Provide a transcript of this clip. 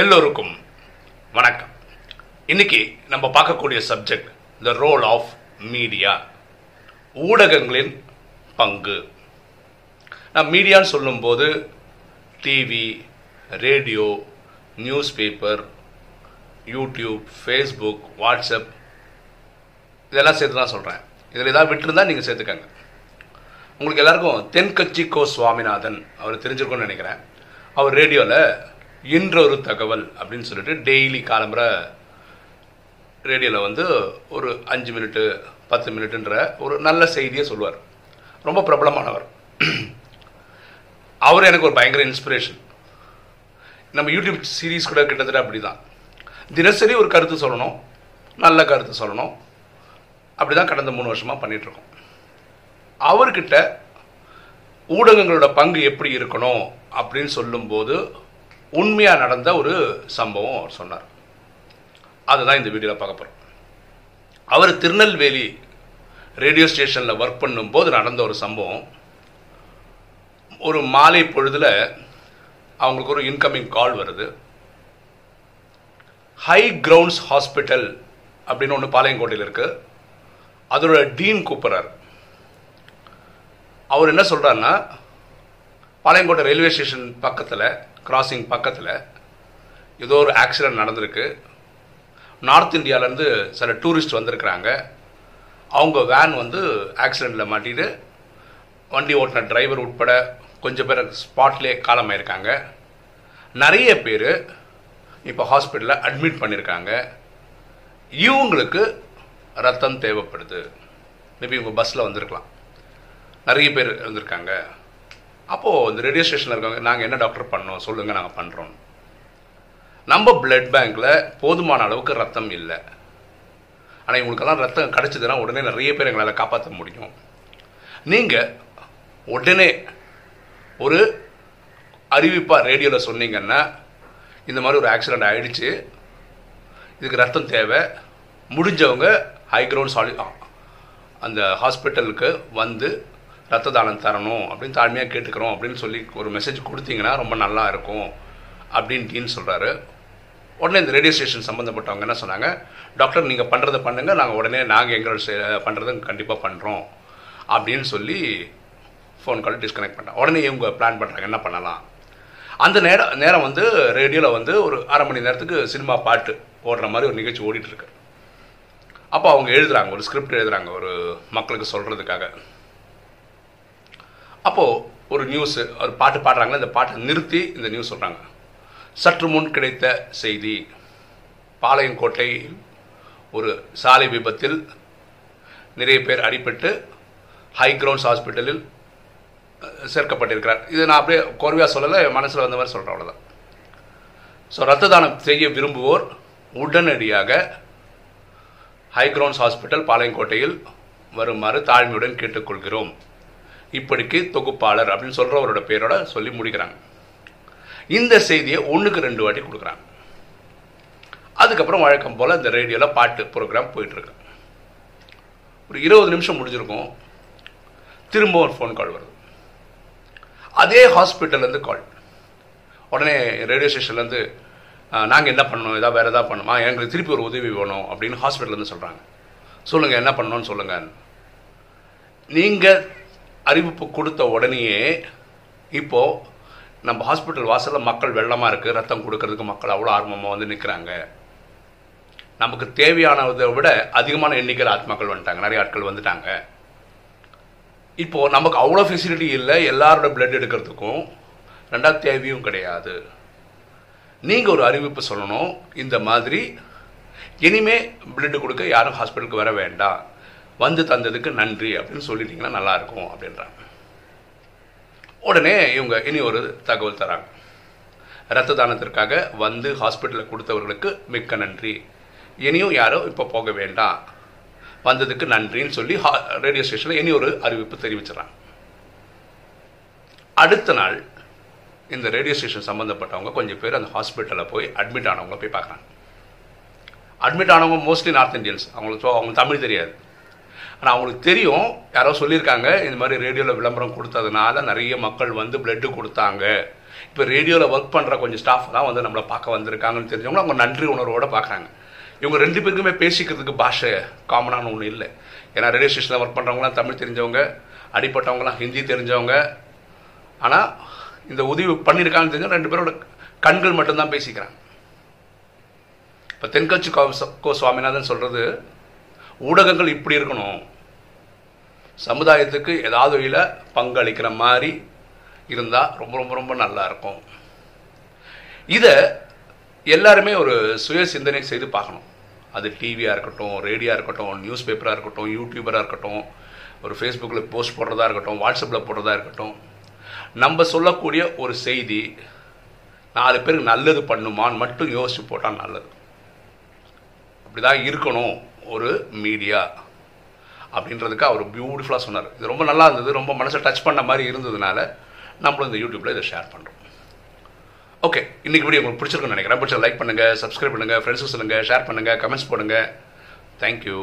எல்லோருக்கும் வணக்கம். இன்னைக்கு நம்ம பார்க்கக்கூடிய subject the role of media ஊடகங்களின் பங்கு. நான் மீடியான்னு சொல்லும்போது TV radio news paper YouTube Facebook WhatsApp இதெல்லாம் சேர்த்து தான் சொல்கிறேன் இதில் ஏதாவது விட்டுருந்தா நீங்கள் சேர்த்துக்கங்க. உங்களுக்கு எல்லாருக்கும் தென்கட்சி கோ சுவாமிநாதன் அவர் தெரிஞ்சிருக்கோன்னு நினைக்கிறேன். அவர் ரேடியோவில் இன்றொரு தகவல் அப்படின்னு சொல்லிட்டு டெய்லி காலம்புற ரேடியோவில் வந்து ஒரு அஞ்சு மினிட்டு பத்து மினிட்டுன்ற ஒரு நல்ல செய்தியை சொல்லுவார். ரொம்ப பிரபலமானவர். அவர் எனக்கு ஒரு பயங்கர இன்ஸ்பிரேஷன் நம்ம யூடியூப் சீரீஸ் கூட கிட்டத்தட்ட அப்படி தான் தினசரி ஒரு கருத்து சொல்லணும் நல்ல கருத்து சொல்லணும். அப்படி தான் கடந்த மூணு வருஷமாக பண்ணிகிட்ருக்கோம் அவர்கிட்ட ஊடகங்களோட பங்கு எப்படி இருக்கணும் அப்படின்னு சொல்லும்போது உண்மையாக நடந்த ஒரு சம்பவம் அவர் சொன்னார். அதுதான் இந்த வீடியோவில் பார்க்க போகிறோம் அவர் திருநெல்வேலி ரேடியோ ஸ்டேஷனில் ஒர்க் பண்ணும்போது நடந்த ஒரு சம்பவம். ஒரு மாலை பொழுதில் அவங்களுக்கு ஒரு இன்கமிங் கால் வருது. ஹை கிரவுண்ட்ஸ் ஹாஸ்பிட்டல் அப்படின்னு ஒன்று பாளையங்கோட்டையில் இருக்குது அதோட டீன் கூப்பிட்றாரு. அவர் என்ன சொல்கிறாருன்னா பாளையங்கோட்டை ரயில்வே ஸ்டேஷன் பக்கத்தில் கிராசிங் பக்கத்தில் ஏதோ ஒரு ஆக்சிடென்ட் நடந்திருக்கு. நார்த் இந்தியாவிலேருந்து சில டூரிஸ்ட் வந்திருக்கிறாங்க. அவங்க வேன் வந்து ஆக்சிடெண்ட்டில் மாட்டிட்டு வண்டி ஓட்டின டிரைவர் உட்பட கொஞ்சம் பேர் ஸ்பாட்லேயே காலமாயிருக்காங்க. நிறைய பேர் இப்போ ஹாஸ்பிட்டலில் அட்மிட் பண்ணியிருக்காங்க இவங்களுக்கு ரத்தம் தேவைப்படுது. மேபி இவங்க பஸ்ஸில் வந்திருக்கலாம். நிறைய பேர் வந்திருக்காங்க. அப்போது இந்த ரேடியோ ஸ்டேஷனில் இருக்கவங்க நாங்கள் என்ன டாக்டர் பண்ணோம்? சொல்லுங்கள் நாங்கள் பண்ணுறோம் நம்ம பிளட் பேங்க்கில் போதுமான அளவுக்கு ரத்தம் இல்லை. ஆனால் இவங்களுக்கெல்லாம் ரத்தம் கிடச்சிதுன்னா உடனே நிறைய பேர் எங்களால் காப்பாற்ற முடியும். நீங்கள் உடனே ஒரு அறிவிப்பாக ரேடியோவில் சொன்னீங்கன்னா இந்த மாதிரி ஒரு ஆக்சிடெண்ட் ஆகிடுச்சு இதுக்கு ரத்தம் தேவை முடிஞ்சவங்க ஹை கிரவுண்ட் சாலி அந்த ஹாஸ்பிட்டலுக்கு வந்து ரத்த தானம் தரணும் அப்படின்னு தாழ்மையாக கேட்டுக்கிறோம் அப்படின்னு சொல்லி ஒரு மெசேஜ் கொடுத்தீங்கன்னா ரொம்ப நல்லா இருக்கும் அப்படின்னு டீன் சொல்கிறாரு உடனே இந்த ரேடியோ ஸ்டேஷன் சம்மந்தப்பட்டவங்க என்ன சொன்னாங்க டாக்டர் நீங்கள் பண்ணுறத பண்ணுங்கள் நாங்கள் உடனே நாங்கள் எங்களோட பண்ணுறதை கண்டிப்பாக பண்ணுறோம் அப்படின்னு சொல்லி ஃபோன் கால் டிஸ்கனெக்ட் பண்ணுறோம் உடனே இவங்க பிளான் பண்ணுறாங்க என்ன பண்ணலாம். அந்த நேரம் நேரம் வந்து ரேடியோவில் வந்து ஒரு அரை மணி நேரத்துக்கு சினிமா பாட்டு ஓடுற மாதிரி ஒரு நிகழ்ச்சி ஓடிட்டுருக்கு அப்போ அவங்க எழுதுகிறாங்க ஒரு ஸ்கிரிப்ட் எழுதுகிறாங்க ஒரு மக்களுக்கு சொல்கிறதுக்காக அப்போது ஒரு நியூஸு ஒரு பாட்டு பாடுறாங்களே இந்த பாட்டை நிறுத்தி இந்த நியூஸ் சொல்கிறாங்க சற்று முன் கிடைத்த செய்தி பாளையங்கோட்டையில் ஒரு சாலை விபத்தில் நிறைய பேர் அடிபட்டு ஹை கிரவுண்ட்ஸ் ஹாஸ்பிட்டலில் சேர்க்கப்பட்டிருக்கிறார். இது நான் அப்படியே கோர்வையாக சொல்லலை மனசில் வந்த மாதிரி சொல்கிறேன் அவ்வளோதான் ஸோ ரத்த தானம் செய்ய விரும்புவோர் உடனடியாக ஹை கிரவுண்ட்ஸ் ஹாஸ்பிட்டல் பாளையங்கோட்டையில் வருமாறு தாழ்மையுடன் கேட்டுக்கொள்கிறோம். இப்படிக்கு தொகுப்பாளர் அப்படின்னு சொல்கிறவரோட பேரோட சொல்லி முடிக்கிறாங்க. இந்த செய்தியை ஒன்றுக்கு ரெண்டு வாட்டி கொடுக்குறாங்க. அதுக்கப்புறம் வழக்கம் போல் இந்த ரேடியோவில் பாட்டு ப்ரோக்ராம் போயிட்டுருக்கு ஒரு இருபது நிமிஷம் முடிஞ்சிருக்கும். திரும்ப ஒரு ஃபோன் கால் வருது. அதே ஹாஸ்பிட்டல்லேருந்து கால் உடனே ரேடியோ ஸ்டேஷன்லேருந்து நாங்கள் என்ன பண்ணணும்? ஏதாவது வேறு எதாவது பண்ணுமா எங்களுக்கு திருப்பி ஒரு உதவி வேணும் அப்படின்னு ஹாஸ்பிட்டல்லேருந்து சொல்கிறாங்க சொல்லுங்கள் என்ன பண்ணணும்னு சொல்லுங்கள் நீங்கள் அறிவிப்பு கொடுத்த உடனேயே இப்போது நம்ம ஹாஸ்பிட்டல் வாசலில் மக்கள் வெள்ளமாக இருக்குது ரத்தம் கொடுக்கறதுக்கு மக்கள் அவ்வளோ ஆர்வமாக வந்து நிற்கிறாங்க நமக்கு தேவையானதை விட அதிகமான எண்ணிக்கையில் ஆத்மாக்கள் வந்துட்டாங்க நிறைய ஆட்கள் வந்துட்டாங்க. இப்போது நமக்கு அவ்வளோ ஃபெசிலிட்டி இல்லை எல்லாரோட பிளட் எடுக்கிறதுக்கும் ரெண்டாவது தேவையும் கிடையாது. நீங்கள் ஒரு அறிவிப்பு சொல்லணும் இந்த மாதிரி இனிமே பிளட் கொடுக்க யாரும் ஹாஸ்பிட்டலுக்கு வர வேண்டாம். வந்து தந்ததுக்கு நன்றி அப்படின்னு சொல்லிட்டீங்கன்னா நல்லாயிருக்கும் அப்படின்றாங்க. உடனே இவங்க இனி ஒரு தகவல் தராங்க. ரத்த தானத்திற்காக வந்து ஹாஸ்பிட்டலில் கொடுத்தவர்களுக்கு மிக்க நன்றி. இனியும் யாரும் இப்போ போக வேண்டாம். வந்ததுக்கு நன்றின்னு சொல்லி ரேடியோ ஸ்டேஷனில் இனி ஒரு அறிவிப்பு தெரிவிச்சிடறாங்க. அடுத்த நாள் இந்த ரேடியோ ஸ்டேஷன் சம்மந்தப்பட்டவங்க கொஞ்சம் பேர் அந்த ஹாஸ்பிட்டலில் போய் அட்மிட் ஆனவங்களை போய் பார்க்குறாங்க. அட்மிட் ஆனவங்க மோஸ்ட்லி நார்த் இந்தியன்ஸ். அவங்களுக்கு அவங்க தமிழ் தெரியாது. ஆனால் அவங்களுக்கு தெரியும் யாரோ சொல்லியிருக்காங்க இந்த மாதிரி ரேடியோவில் விளம்பரம் கொடுத்ததுனால நிறைய மக்கள் வந்து பிளட்டு கொடுத்தாங்க. இப்போ ரேடியோவில் ஒர்க் பண்ணுற கொஞ்சம் ஸ்டாஃப் தான் வந்து நம்மளை பார்க்க வந்திருக்காங்கன்னு தெரிஞ்சவங்க அவங்க நன்றி உணர்வோடு பார்க்குறாங்க. இவங்க ரெண்டு பேருக்குமே பேசிக்கிறதுக்கு பாஷை காமனான ஒன்று இல்லை. ஏன்னா ரேடியோ ஸ்டேஷனில் ஒர்க் பண்ணுறவங்களாம் தமிழ் தெரிஞ்சவங்க அடிப்பட்டவங்களாம் ஹிந்தி தெரிஞ்சவங்க. ஆனால் இந்த உதவி பண்ணியிருக்காங்கன்னு தெரிஞ்ச ரெண்டு பேரோட கண்கள் மட்டும்தான் பேசிக்கிறாங்க. இப்போ தென்கட்சி கோ சுவாமிநாதன் சொல்கிறது ஊடகங்கள் இப்படி இருக்கணும். சமுதாயத்துக்கு ஏதாவது வழியில் பங்களிக்கிற மாதிரி இருந்தால் ரொம்ப ரொம்ப ரொம்ப நல்லா இருக்கும். இதை எல்லாருமே ஒரு சுய சிந்தனை செய்து பார்க்கணும். அது டிவியாக இருக்கட்டும் ரேடியோ இருக்கட்டும் நியூஸ் பேப்பராக இருக்கட்டும் யூடியூபராக இருக்கட்டும் ஒரு ஃபேஸ்புக்கில் போஸ்ட் போடுறதா இருக்கட்டும் வாட்ஸ்அப்பில் போடுறதா இருக்கட்டும். நம்ம சொல்லக்கூடிய ஒரு செய்தி நாலு பேருக்கு நல்லது பண்ணுமான்னு மட்டும் யோசிச்சு போட்டால் நல்லது. அப்படிதான் இருக்கணும் ஒரு மீடியா அப்படின்றதுக்கு அவர் பியூட்டிஃபுல்லாக சொன்னார். இது ரொம்ப நல்லா இருந்தது ரொம்ப மனசை டச் பண்ண மாதிரி இருந்ததுனால நம்மளும் இந்த யூடியூப்பில் இதை ஷேர் பண்ணுறோம் ஓகே இன்றைக்கி வீடியோ உங்களுக்கு பிடிச்சிருக்குன்னு நினைக்கிறேன். பிடிச்ச லைக் பண்ணுங்கள் சப்ஸ்கிரைப் பண்ணுங்கள் ஃப்ரெண்ட்ஸுக்கு சொல்லுங்கள் ஷேர் பண்ணுங்கள் கமெண்ட்ஸ் போடுங்க. தேங்க்யூ